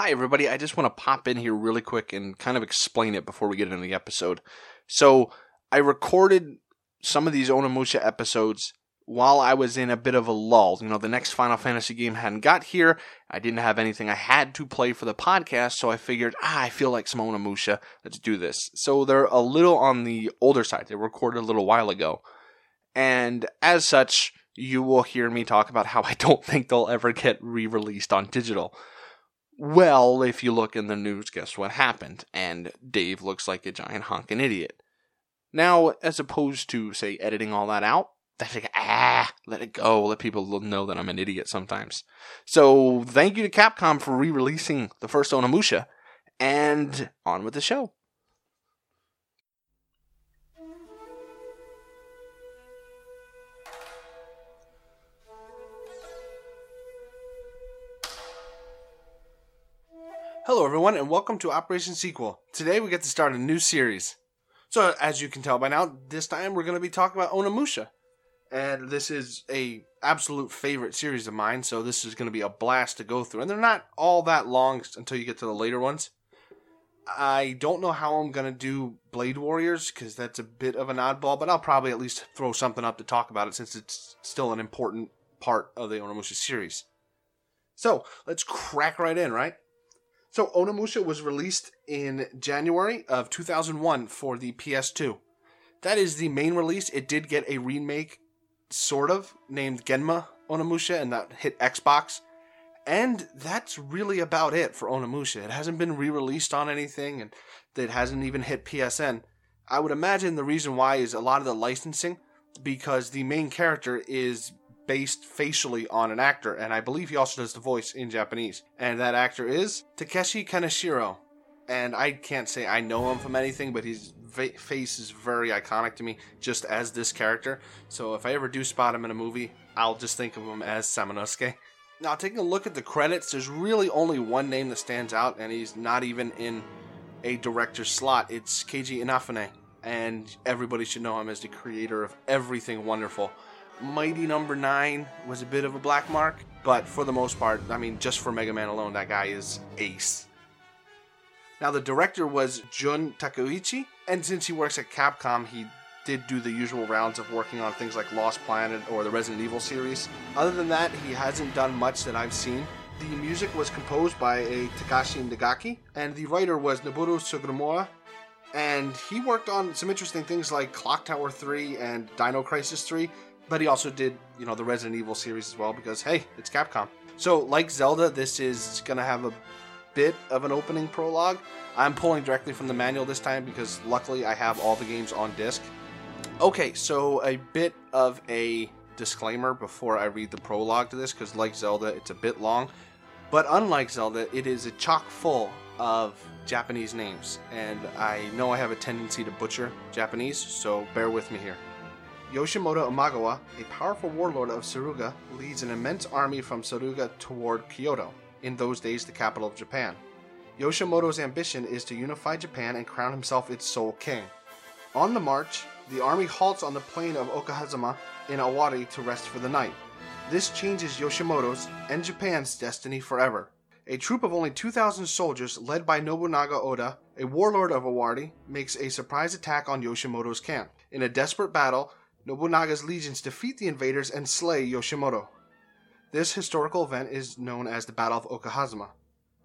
Hi, everybody. I just want to pop in here really quick and kind of explain it before we get into the episode. So, I recorded some of these Onimusha episodes while I was in a bit of a lull. You know, the next Final Fantasy game hadn't got here. I didn't have anything I had to play for the podcast, so I figured, ah, I feel like some Onimusha. Let's do this. So, they're a little on the older side. They were recorded a little while ago. And as such, you will hear me talk about how I don't think they'll ever get re released on digital. Well, if you look in the news, guess what happened? And Dave looks like a giant honking idiot. Now, as opposed to, say, editing all that out, I think, ah, let it go. Let people know that I'm an idiot sometimes. So, thank you to Capcom for re releasing the first Onimusha, and on with the show. Hello, everyone, and welcome to Operation Sequel. Today we get to start a new series. So, as you can tell by now, this time we're going to be talking about Onimusha, and this is a absolute favorite series of mine. So this is going to be a blast to go through, and they're not all that long until you get to the later ones. I don't know how I'm going to do Blade Warriors because that's a bit of an oddball, but I'll probably at least throw something up to talk about it since it's still an important part of the Onimusha series. So let's crack right in, right? So Onimusha was released in January of 2001 for the PS2. That is the main release. It did get a remake, sort of, named Genma Onimusha, and that hit Xbox. And that's really about it for Onimusha. It hasn't been re released on anything, and it hasn't even hit PSN. I would imagine the reason why is a lot of the licensing, because the main character is based facially on an actor, and I believe he also does the voice in Japanese. And that actor is Takeshi Kaneshiro. And I can't say I know him from anything, but his va- face is very iconic to me, just as this character. So if I ever do spot him in a movie, I'll just think of him as Samanosuke. Now, taking a look at the credits, there's really only one name that stands out, and he's not even in a director's slot. It's Keiji Inafune, and everybody should know him as the creator of everything wonderful. Mighty Number no. 9 was a bit of a black mark, but for the most part, I mean, just for Mega Man alone, that guy is ace. Now, the director was Jun Takeuchi, and since he works at Capcom, he did do the usual rounds of working on things like Lost Planet or the Resident Evil series. Other than that, he hasn't done much that I've seen. The music was composed by a Takashi Niigaki, and the writer was Noboru Sugimura, and he worked on some interesting things like Clock Tower 3 and Dino Crisis 3, but he also did, you know, the Resident Evil series as well because hey, it's Capcom. So, like Zelda, this is gonna have a bit of an opening prologue. I'm pulling directly from the manual this time because luckily I have all the games on disc. Okay, so a bit of a disclaimer before I read the prologue to this because, like Zelda, it's a bit long. But unlike Zelda, it is a chock full of Japanese names, and I know I have a tendency to butcher Japanese, so bear with me here. Yoshimoto Imagawa, a powerful warlord of Suruga, leads an immense army from Suruga toward Kyoto, in those days the capital of Japan. Yoshimoto's ambition is to unify Japan and crown himself its sole king. On the march, the army halts on the plain of Okehazama in Owari to rest for the night. This changes Yoshimoto's and Japan's destiny forever. A troop of only 2,000 soldiers, led by Nobunaga Oda, a warlord of Owari, makes a surprise attack on Yoshimoto's camp. In a desperate battle, Nobunaga's legions defeat the invaders and slay Yoshimoto. This historical event is known as the Battle of Okehazama.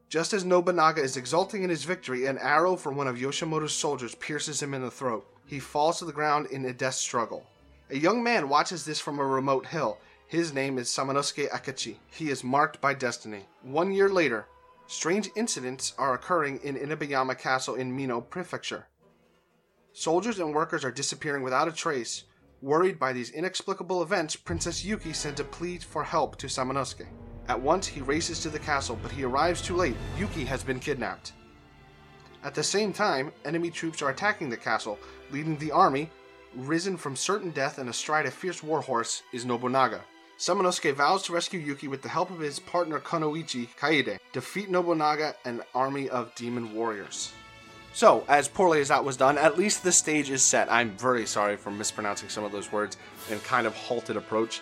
Just as Nobunaga is exulting in his victory, an arrow from one of Yoshimoto's soldiers pierces him in the throat. He falls to the ground in a death struggle. A young man watches this from a remote hill. His name is Samanosuke Akechi. He is marked by destiny. One year later, strange incidents are occurring in Inabayama Castle in Mino Prefecture. Soldiers and workers are disappearing without a trace, Worried by these inexplicable events, Princess Yuki sends a plea for help to Samanosuke. At once, he races to the castle, but he arrives too late. Yuki has been kidnapped. At the same time, enemy troops are attacking the castle, leading the army, risen from certain death and astride a fierce warhorse, is Nobunaga. Samanosuke vows to rescue Yuki with the help of his partner Kunoichi Kaede, defeat Nobunaga and an army of demon warriors. So, as poorly as that was done, at least the stage is set. I'm very sorry for mispronouncing some of those words and kind of halted approach.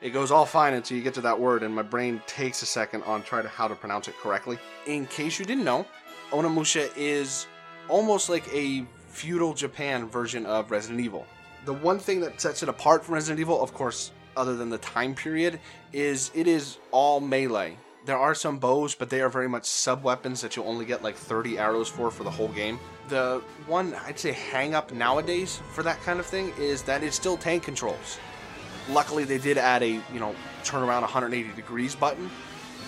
It goes all fine until you get to that word, and my brain takes a second on trying to how to pronounce it correctly. In case you didn't know, Onimusha is almost like a feudal Japan version of Resident Evil. The one thing that sets it apart from Resident Evil, of course, other than the time period, is it is all melee. There are some bows, but they are very much sub weapons that you'll only get like 30 arrows for for the whole game. The one I'd say hang up nowadays for that kind of thing is that it's still tank controls. Luckily, they did add a you know turn around 180 degrees button,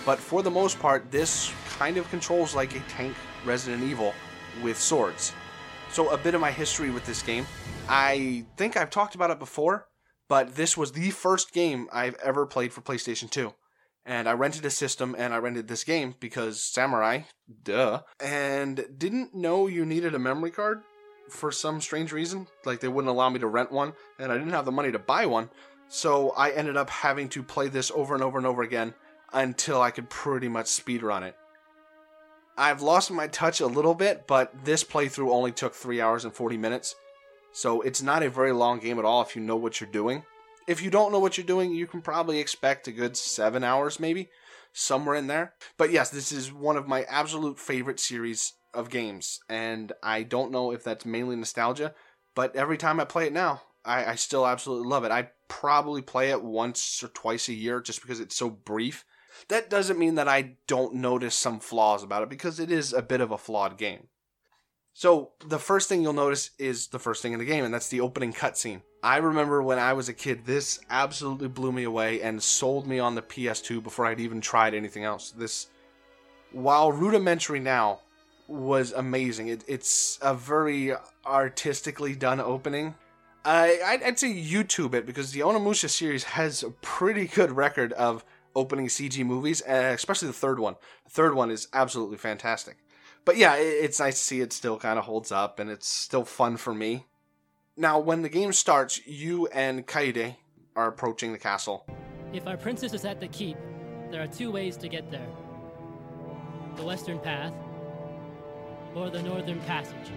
but for the most part, this kind of controls like a tank Resident Evil with swords. So a bit of my history with this game. I think I've talked about it before, but this was the first game I've ever played for PlayStation 2. And I rented a system and I rented this game because Samurai, duh, and didn't know you needed a memory card for some strange reason. Like they wouldn't allow me to rent one, and I didn't have the money to buy one. So I ended up having to play this over and over and over again until I could pretty much speedrun it. I've lost my touch a little bit, but this playthrough only took 3 hours and 40 minutes. So it's not a very long game at all if you know what you're doing. If you don't know what you're doing, you can probably expect a good 7 hours maybe, somewhere in there. But yes, this is one of my absolute favorite series of games, and I don't know if that's mainly nostalgia, but every time I play it now, I, I still absolutely love it. I probably play it once or twice a year just because it's so brief. That doesn't mean that I don't notice some flaws about it because it is a bit of a flawed game. So, the first thing you'll notice is the first thing in the game, and that's the opening cutscene. I remember when I was a kid, this absolutely blew me away and sold me on the PS2 before I'd even tried anything else. This, while rudimentary now, was amazing. It, it's a very artistically done opening. I, I'd say YouTube it because the Onimusha series has a pretty good record of opening CG movies, eh, especially the third one. The third one is absolutely fantastic. But yeah, it's nice to see it still kind of holds up and it's still fun for me. Now, when the game starts, you and Kaede are approaching the castle. If our princess is at the keep, there are two ways to get there the western path or the northern passage.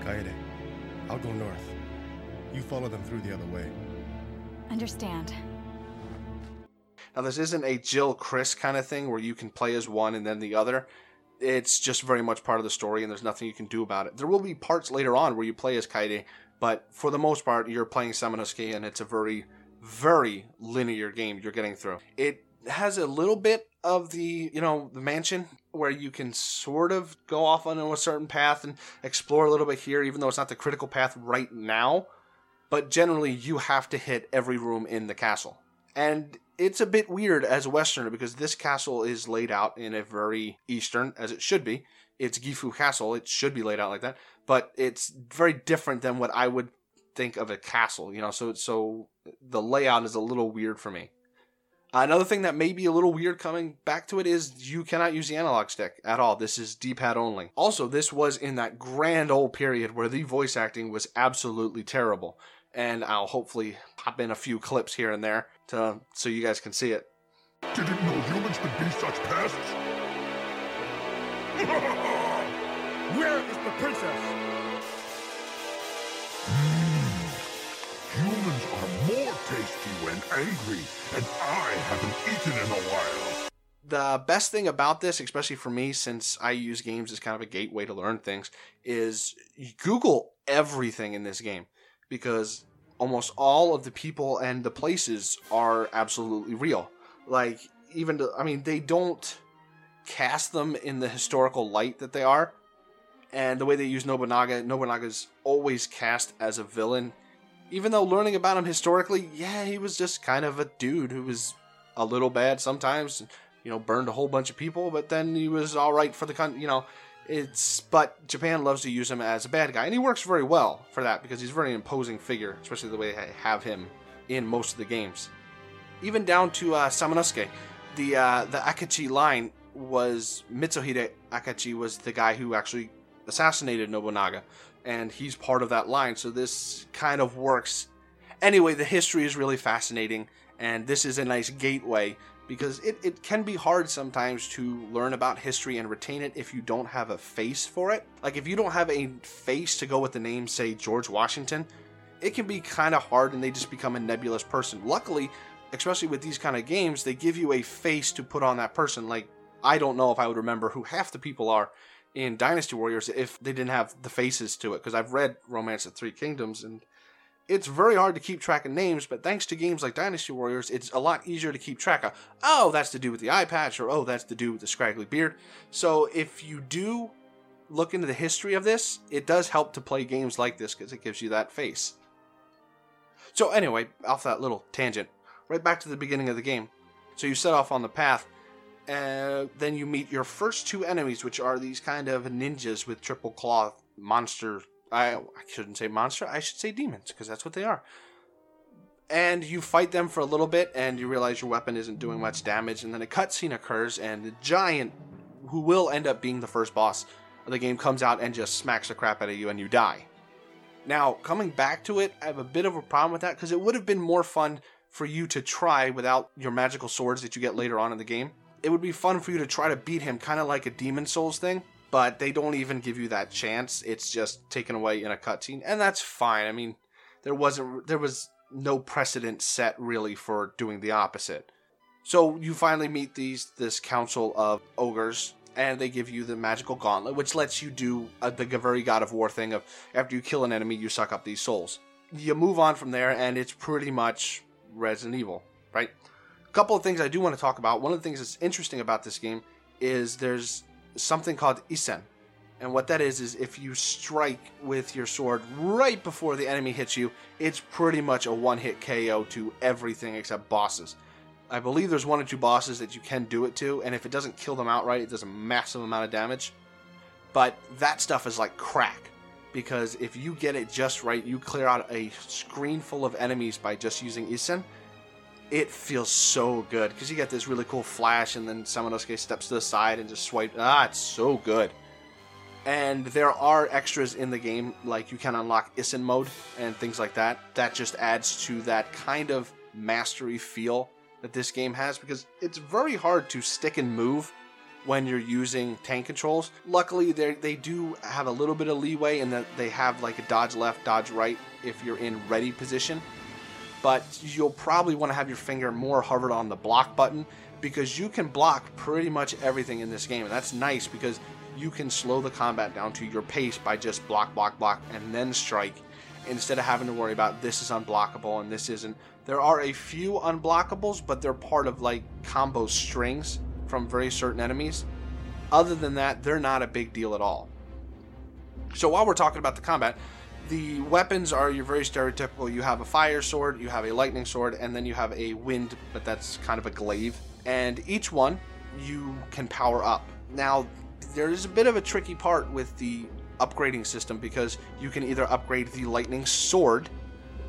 Kaede, I'll go north. You follow them through the other way. Understand. Now, this isn't a Jill Chris kind of thing where you can play as one and then the other. It's just very much part of the story, and there's nothing you can do about it. There will be parts later on where you play as Kaede, but for the most part, you're playing Samanosuke, and it's a very, very linear game you're getting through. It has a little bit of the, you know, the mansion where you can sort of go off on a certain path and explore a little bit here, even though it's not the critical path right now. But generally, you have to hit every room in the castle. And it's a bit weird as a Westerner because this castle is laid out in a very Eastern, as it should be. It's Gifu Castle. It should be laid out like that, but it's very different than what I would think of a castle. You know, so so the layout is a little weird for me. Another thing that may be a little weird coming back to it is you cannot use the analog stick at all. This is D-pad only. Also, this was in that grand old period where the voice acting was absolutely terrible and I'll hopefully pop in a few clips here and there to so you guys can see it. Didn't know humans could be such pests. Where is the princess? Hmm, humans are more tasty when angry, and I haven't eaten in a while. The best thing about this, especially for me, since I use games as kind of a gateway to learn things, is Google everything in this game because almost all of the people and the places are absolutely real. Like even to, I mean they don't cast them in the historical light that they are. And the way they use Nobunaga, Nobunaga's always cast as a villain. Even though learning about him historically, yeah, he was just kind of a dude who was a little bad sometimes, you know, burned a whole bunch of people, but then he was all right for the country, you know. It's but Japan loves to use him as a bad guy, and he works very well for that because he's a very imposing figure, especially the way they have him in most of the games. Even down to uh, Samanosuke, the uh, the Akechi line was Mitsuhide Akechi was the guy who actually assassinated Nobunaga, and he's part of that line. So this kind of works. Anyway, the history is really fascinating, and this is a nice gateway because it, it can be hard sometimes to learn about history and retain it if you don't have a face for it. Like if you don't have a face to go with the name, say George Washington, it can be kind of hard and they just become a nebulous person. Luckily, especially with these kind of games, they give you a face to put on that person. Like, I don't know if I would remember who half the people are in Dynasty Warriors if they didn't have the faces to it, because I've read Romance of Three Kingdoms and it's very hard to keep track of names, but thanks to games like Dynasty Warriors, it's a lot easier to keep track of. Oh, that's the dude with the eye patch, or oh, that's the dude with the scraggly beard. So if you do look into the history of this, it does help to play games like this because it gives you that face. So anyway, off that little tangent, right back to the beginning of the game. So you set off on the path, and then you meet your first two enemies, which are these kind of ninjas with triple claw monster I, I shouldn't say monster, I should say demons, because that's what they are. And you fight them for a little bit, and you realize your weapon isn't doing much damage, and then a cutscene occurs, and the giant, who will end up being the first boss of the game, comes out and just smacks the crap out of you, and you die. Now, coming back to it, I have a bit of a problem with that, because it would have been more fun for you to try without your magical swords that you get later on in the game. It would be fun for you to try to beat him, kind of like a Demon Souls thing, but they don't even give you that chance. It's just taken away in a cutscene, and that's fine. I mean, there wasn't there was no precedent set really for doing the opposite. So you finally meet these this council of ogres, and they give you the magical gauntlet, which lets you do the very God of War thing of after you kill an enemy, you suck up these souls. You move on from there, and it's pretty much Resident Evil, right? A couple of things I do want to talk about. One of the things that's interesting about this game is there's something called Isen. And what that is, is if you strike with your sword right before the enemy hits you, it's pretty much a one hit KO to everything except bosses. I believe there's one or two bosses that you can do it to, and if it doesn't kill them outright, it does a massive amount of damage. But that stuff is like crack, because if you get it just right, you clear out a screen full of enemies by just using Isen it feels so good because you get this really cool flash, and then Samanosuke steps to the side and just swipe. Ah, it's so good. And there are extras in the game, like you can unlock Isen mode and things like that. That just adds to that kind of mastery feel that this game has because it's very hard to stick and move when you're using tank controls. Luckily, they do have a little bit of leeway in that they have like a dodge left, dodge right if you're in ready position but you'll probably want to have your finger more hovered on the block button because you can block pretty much everything in this game. And that's nice because you can slow the combat down to your pace by just block, block, block, and then strike instead of having to worry about this is unblockable and this isn't. There are a few unblockables, but they're part of like combo strings from very certain enemies. Other than that, they're not a big deal at all. So while we're talking about the combat, the weapons are your very stereotypical. You have a fire sword, you have a lightning sword, and then you have a wind, but that's kind of a glaive. And each one you can power up. Now, there is a bit of a tricky part with the upgrading system because you can either upgrade the lightning sword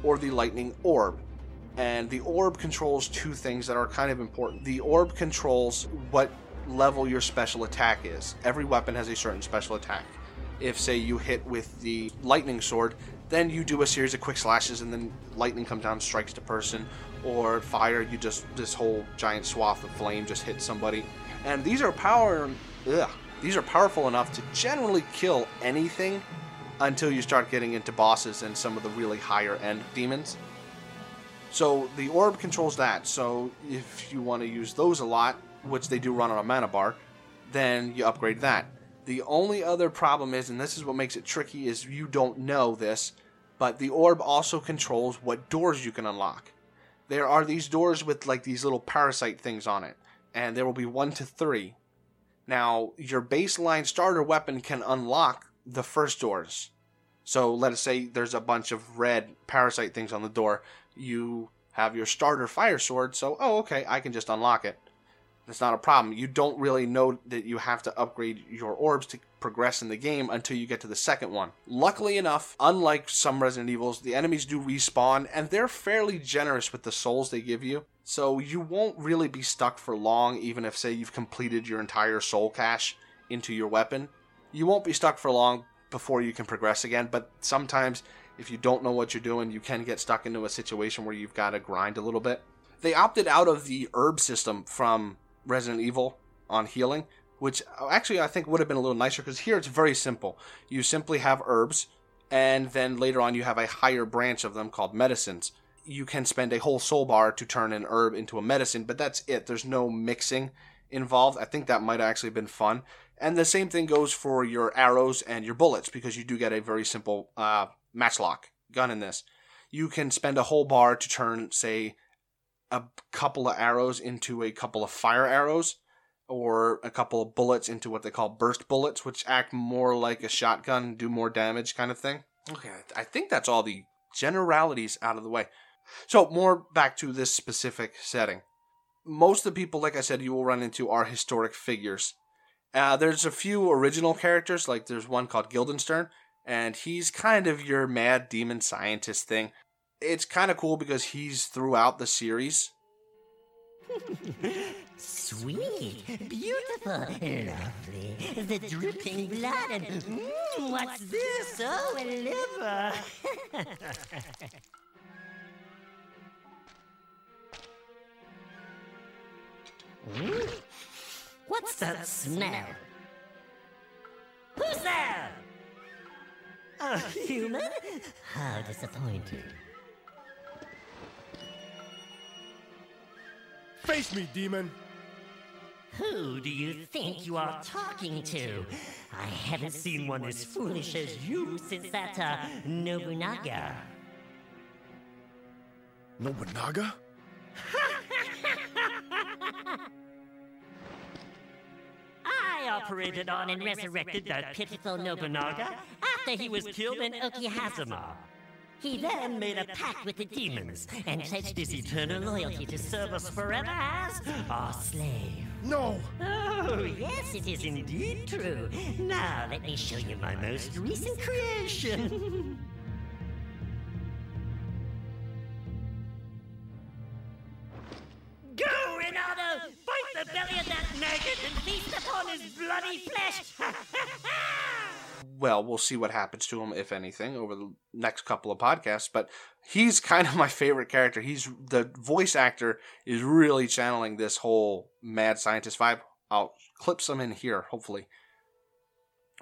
or the lightning orb. And the orb controls two things that are kind of important. The orb controls what level your special attack is. Every weapon has a certain special attack if say you hit with the lightning sword then you do a series of quick slashes and then lightning comes down strikes the person or fire you just this whole giant swath of flame just hits somebody. And these are power ugh, these are powerful enough to generally kill anything until you start getting into bosses and some of the really higher end demons. So the orb controls that. So if you want to use those a lot which they do run on a mana bar then you upgrade that the only other problem is, and this is what makes it tricky, is you don't know this, but the orb also controls what doors you can unlock. There are these doors with like these little parasite things on it, and there will be one to three. Now, your baseline starter weapon can unlock the first doors. So let us say there's a bunch of red parasite things on the door. You have your starter fire sword, so oh okay, I can just unlock it. That's not a problem. You don't really know that you have to upgrade your orbs to progress in the game until you get to the second one. Luckily enough, unlike some Resident Evils, the enemies do respawn and they're fairly generous with the souls they give you. So you won't really be stuck for long, even if, say, you've completed your entire soul cache into your weapon. You won't be stuck for long before you can progress again, but sometimes if you don't know what you're doing, you can get stuck into a situation where you've got to grind a little bit. They opted out of the herb system from Resident Evil on healing, which actually I think would have been a little nicer because here it's very simple. You simply have herbs And then later on, you have a higher branch of them called medicines. You can spend a whole soul bar to turn an herb into a medicine, but that's it. There's no mixing involved. I think that might have actually been fun. And the same thing goes for your arrows and your bullets because you do get a very simple uh, matchlock gun in this. You can spend a whole bar to turn, say, a couple of arrows into a couple of fire arrows or a couple of bullets into what they call burst bullets, which act more like a shotgun, and do more damage kind of thing. Okay, I think that's all the generalities out of the way. So, more back to this specific setting. Most of the people, like I said, you will run into are historic figures. Uh, there's a few original characters, like there's one called Guildenstern, and he's kind of your mad demon scientist thing. It's kind of cool because he's throughout the series. Sweet, beautiful, lovely. The dripping blood and mm, what's this? Oh, a liver. What's that smell? Who's there? A human? How disappointing. Face me, demon! Who do you think you are talking to? I haven't seen one as foolish as you since that, uh, Nobunaga. Nobunaga? I operated on and resurrected that pitiful Nobunaga after he was killed in Okehazama. He then made a pact with the demons and pledged his eternal loyalty to serve us forever as our slave. No! Oh, yes, it is indeed true. Now let me show you my most recent creation. Go, Renato! Fight the belly of that maggot and feast upon his bloody flesh! well, we'll see what happens to him, if anything, over the next couple of podcasts. But he's kind of my favorite character. He's the voice actor is really channeling this whole mad scientist vibe. I'll clip some in here, hopefully.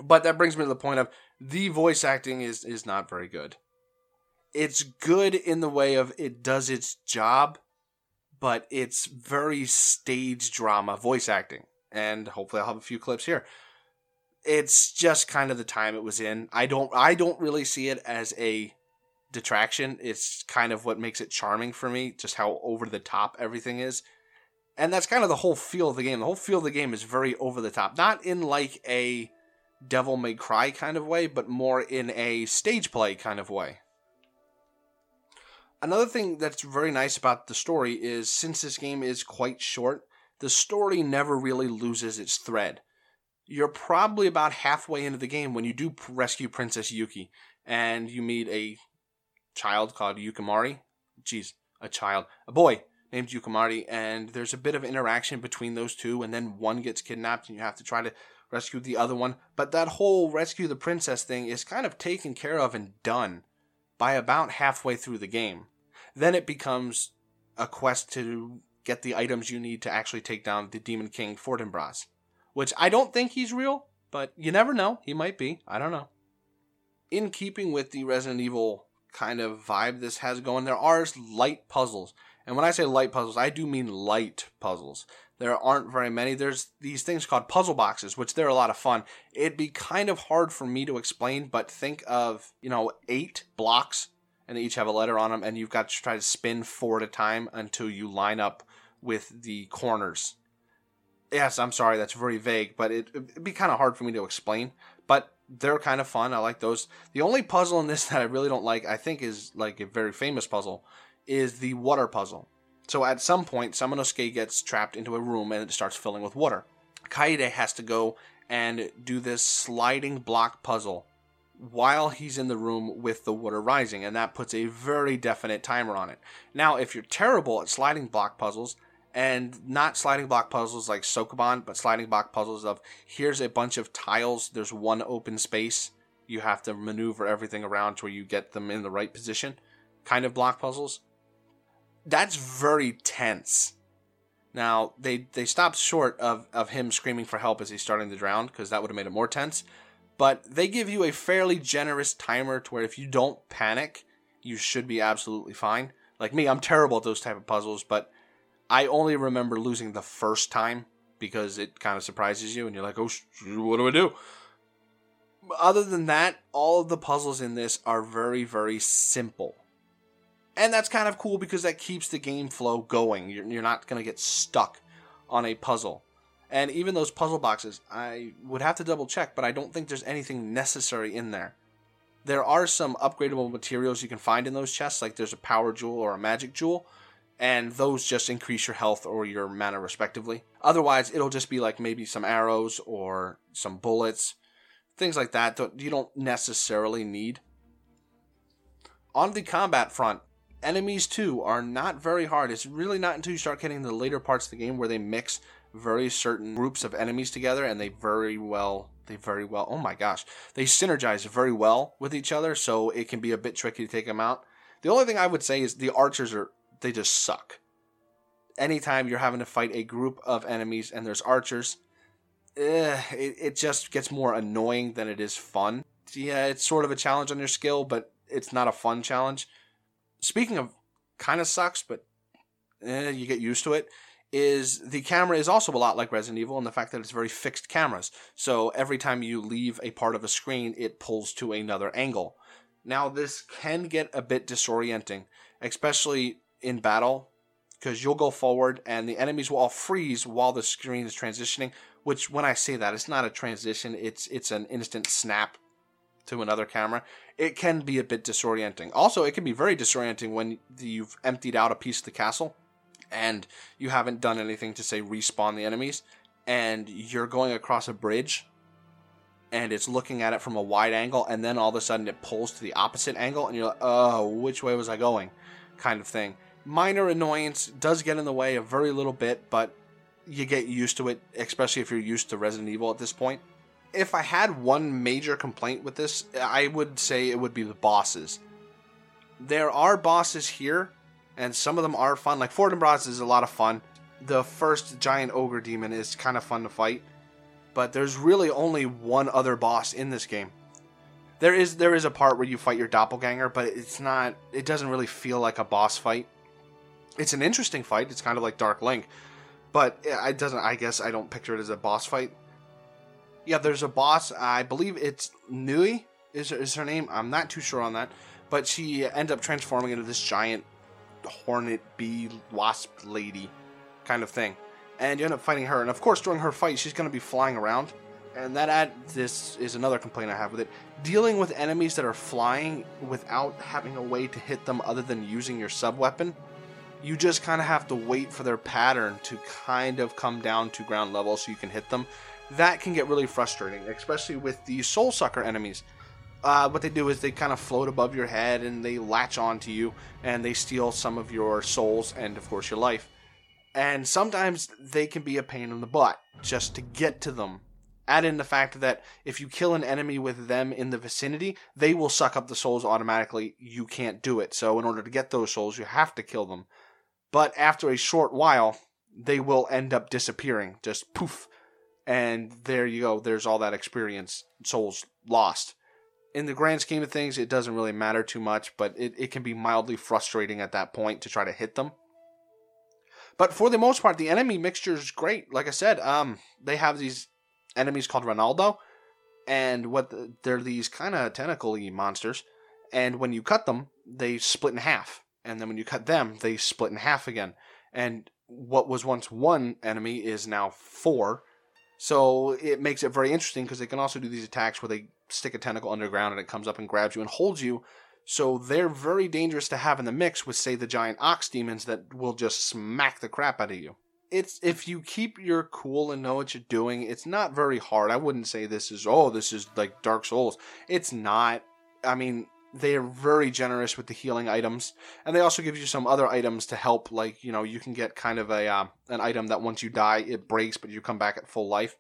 But that brings me to the point of the voice acting is is not very good. It's good in the way of it does its job, but it's very stage drama voice acting. And hopefully I'll have a few clips here it's just kind of the time it was in. I don't I don't really see it as a detraction. It's kind of what makes it charming for me, just how over the top everything is. And that's kind of the whole feel of the game. The whole feel of the game is very over the top. Not in like a devil may cry kind of way, but more in a stage play kind of way. Another thing that's very nice about the story is since this game is quite short, the story never really loses its thread you're probably about halfway into the game when you do rescue Princess Yuki and you meet a child called Yukimari. Jeez, a child, a boy named Yukimari, and there's a bit of interaction between those two, and then one gets kidnapped and you have to try to rescue the other one. But that whole rescue the princess thing is kind of taken care of and done by about halfway through the game. Then it becomes a quest to get the items you need to actually take down the Demon King Fortinbras which I don't think he's real, but you never know. He might be. I don't know. In keeping with the Resident Evil kind of vibe this has going, there are light puzzles. And when I say light puzzles, I do mean light puzzles. There aren't very many. There's these things called puzzle boxes, which they're a lot of fun. It'd be kind of hard for me to explain, but think of, you know, eight blocks and they each have a letter on them, and you've got to try to spin four at a time until you line up with the corners yes, I'm sorry, that's very vague, but it, would be kind of hard for me to explain. But they're kind of fun. I like those. The only puzzle in this that I really don't like, I think, is like a very famous puzzle, is the water puzzle. So at some point, Samanosuke gets trapped into a room and it starts filling with water. Kaede has to go and do this sliding block puzzle while he's in the room with the water rising, and that puts a very definite timer on it. Now, if you're terrible at sliding block puzzles, and not sliding block puzzles like Sokoban, but sliding block puzzles of here's a bunch of tiles, there's one open space, you have to maneuver everything around to where you get them in the right position, kind of block puzzles. That's very tense. Now they they stopped short of of him screaming for help as he's starting to drown because that would have made it more tense. but they give you a fairly generous timer to where if you don't panic, you should be absolutely fine. Like me, I'm terrible at those type of puzzles, but I only remember losing the first time because it kind of surprises you and you're like, oh, what do I do? Other than that, all of the puzzles in this are very, very simple. And that's kind of cool because that keeps the game flow going. You're, you're not going to get stuck on a puzzle. And even those puzzle boxes, I would have to double check, but I don't think there's anything necessary in there. There are some upgradable materials you can find in those chests, like there's a power jewel or a magic jewel, and those just increase your health or your mana respectively. Otherwise, it'll just be like maybe some arrows or some bullets, things like that that you don't necessarily need. On the combat front, enemies too are not very hard. It's really not until you start getting the later parts of the game where they mix very certain groups of enemies together and they very well they very well oh my gosh they synergize very well with each other so it can be a bit tricky to take them out the only thing i would say is the archers are they just suck anytime you're having to fight a group of enemies and there's archers eh, it, it just gets more annoying than it is fun yeah it's sort of a challenge on your skill but it's not a fun challenge speaking of kind of sucks but eh, you get used to it is the camera is also a lot like Resident Evil in the fact that it's very fixed cameras. So every time you leave a part of a screen, it pulls to another angle. Now, this can get a bit disorienting, especially in battle, because you'll go forward and the enemies will all freeze while the screen is transitioning. Which, when I say that, it's not a transition; it's it's an instant snap to another camera. It can be a bit disorienting. Also, it can be very disorienting when you've emptied out a piece of the castle and you haven't done anything to say respawn the enemies and you're going across a bridge and it's looking at it from a wide angle and then all of a sudden it pulls to the opposite angle and you're like oh which way was i going kind of thing minor annoyance does get in the way a very little bit but you get used to it especially if you're used to resident evil at this point if i had one major complaint with this i would say it would be the bosses there are bosses here and some of them are fun. Like Fortinbras is a lot of fun. The first giant ogre demon is kind of fun to fight, but there's really only one other boss in this game. There is there is a part where you fight your doppelganger, but it's not. It doesn't really feel like a boss fight. It's an interesting fight. It's kind of like Dark Link, but it doesn't. I guess I don't picture it as a boss fight. Yeah, there's a boss. I believe it's Nui is is her name. I'm not too sure on that, but she ends up transforming into this giant hornet bee wasp lady kind of thing. And you end up fighting her. And of course, during her fight, she's going to be flying around. And that add, this is another complaint I have with it. Dealing with enemies that are flying without having a way to hit them other than using your sub weapon, you just kind of have to wait for their pattern to kind of come down to ground level so you can hit them. That can get really frustrating, especially with the soul sucker enemies uh, what they do is they kind of float above your head and they latch onto you and they steal some of your souls and, of course, your life. And sometimes they can be a pain in the butt just to get to them. Add in the fact that if you kill an enemy with them in the vicinity, they will suck up the souls automatically. You can't do it. So, in order to get those souls, you have to kill them. But after a short while, they will end up disappearing. Just poof. And there you go. There's all that experience. Souls lost in the grand scheme of things, it doesn't really matter too much, but it, it can be mildly frustrating at that point to try to hit them. But for the most part, the enemy mixture is great. Like I said, um, they have these enemies called Reynaldo, and what the, they're these kind of tentacle monsters. And when you cut them, they split in half, and then when you cut them, they split in half again. And what was once one enemy is now four. So it makes it very interesting because they can also do these attacks where they stick a tentacle underground and it comes up and grabs you and holds you. So they're very dangerous to have in the mix with, say, the giant ox demons that will just smack the crap out of you. It's if you keep your cool and know what you're doing, it's not very hard. I wouldn't say this is oh, this is like Dark Souls. It's not. I mean, they are very generous with the healing items, and they also give you some other items to help. Like you know, you can get kind of a uh, an item that once you die it breaks, but you come back at full life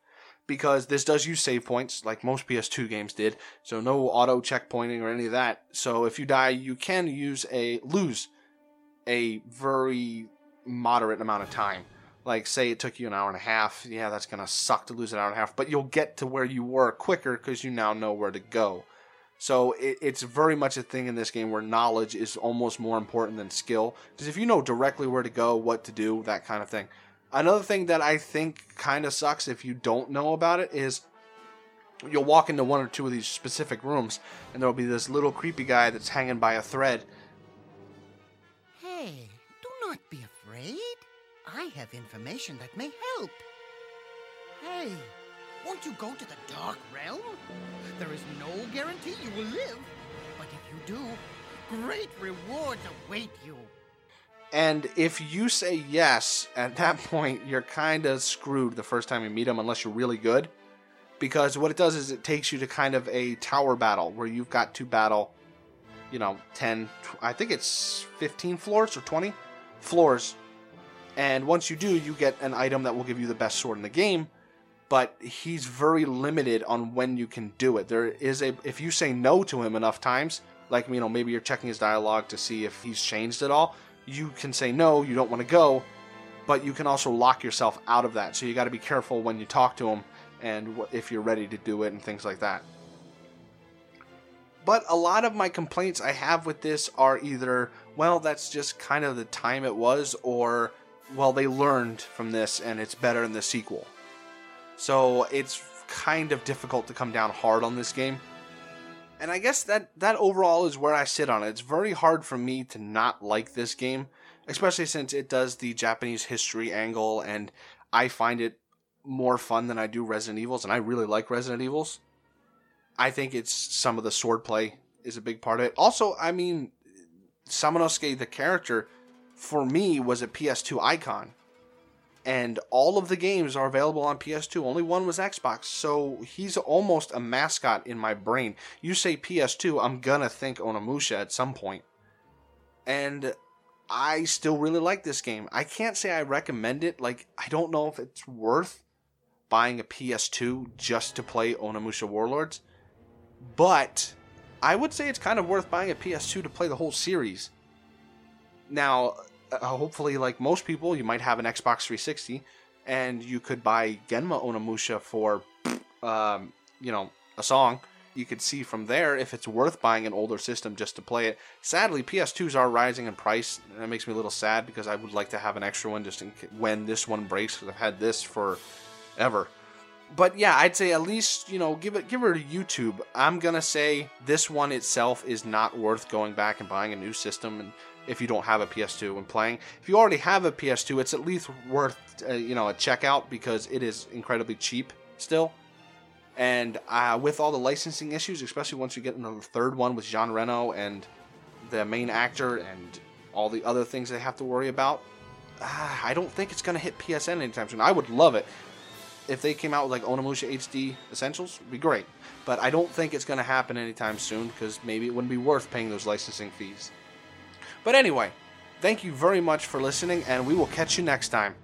because this does use save points like most PS2 games did. So no auto checkpointing or any of that. So if you die, you can use a lose a very moderate amount of time. Like, say it took you an hour and a half. Yeah, that's to suck to lose an hour and a half, but you'll get to where you were quicker because you now know where to go. So it, it's very much a thing in this game where knowledge is almost more important than skill. Because if you know directly where to go, what to do, that kind of thing. Another thing that I think kind of sucks if you don't know about it is you'll walk into one or two of these specific rooms and there'll be this little creepy guy that's hanging by a thread. Hey, do not be afraid. I have information that may help. Hey, won't you go to the Dark Realm? There is no guarantee you will live, but if you do, great rewards await you. And if you say yes, at that point, you're kind of screwed the first time you meet him, unless you're really good. Because what it does is it takes you to kind of a tower battle where you've got to battle, you know, 10, I think it's 15 floors or 20 floors. And once you do, you get an item that will give you the best sword in the game. But he's very limited on when you can do it. There is a, if you say no to him enough times, like, you know, maybe you're checking his dialogue to see if he's changed at all you can say no, you don't want to go, but you can also lock yourself out of that. So you got to be careful when you talk to him and if you're ready to do it and things like that. But a lot of my complaints I have with this are either, well, that's just kind of the time it was, or, well, they learned from this and it's better in the sequel. So it's kind of difficult to come down hard on this game and I guess that that overall is where I sit on it. It's very hard for me to not like this game, especially since it does the Japanese history angle, and I find it more fun than I do Resident Evils, and I really like Resident Evils. I think it's some of the swordplay is a big part of it. Also, I mean, Samanosuke, the character, for me was a PS2 icon and all of the games are available on PS2. Only one was Xbox, so he's almost a mascot in my brain. You say PS2, I'm gonna think Onimusha at some point. And I still really like this game. I can't say I recommend it. Like, I don't know if it's worth buying a PS2 just to play Onimusha Warlords, but I would say it's kind of worth buying a PS2 to play the whole series. Now, uh, hopefully, like most people, you might have an Xbox 360, and you could buy Genma Onimusha for, um, you know, a song. You could see from there if it's worth buying an older system just to play it. Sadly, PS2s are rising in price. And that makes me a little sad because I would like to have an extra one just in when this one breaks. Because I've had this for ever. But yeah, I'd say at least you know give it give her to YouTube. I'm gonna say this one itself is not worth going back and buying a new system and if you don't have a PS2 and playing. If you already have a PS2, it's at least worth uh, you know a checkout because it is incredibly cheap still. And uh, with all the licensing issues, especially once you get into the third one with Jean Reno and the main actor and all the other things they have to worry about, uh, I don't think it's going to hit PSN anytime soon. I would love it if they came out with like Onimusha HD Essentials, would be great. But I don't think it's going to happen anytime soon because maybe it wouldn't be worth paying those licensing fees. But anyway, thank you very much for listening, and we will catch you next time.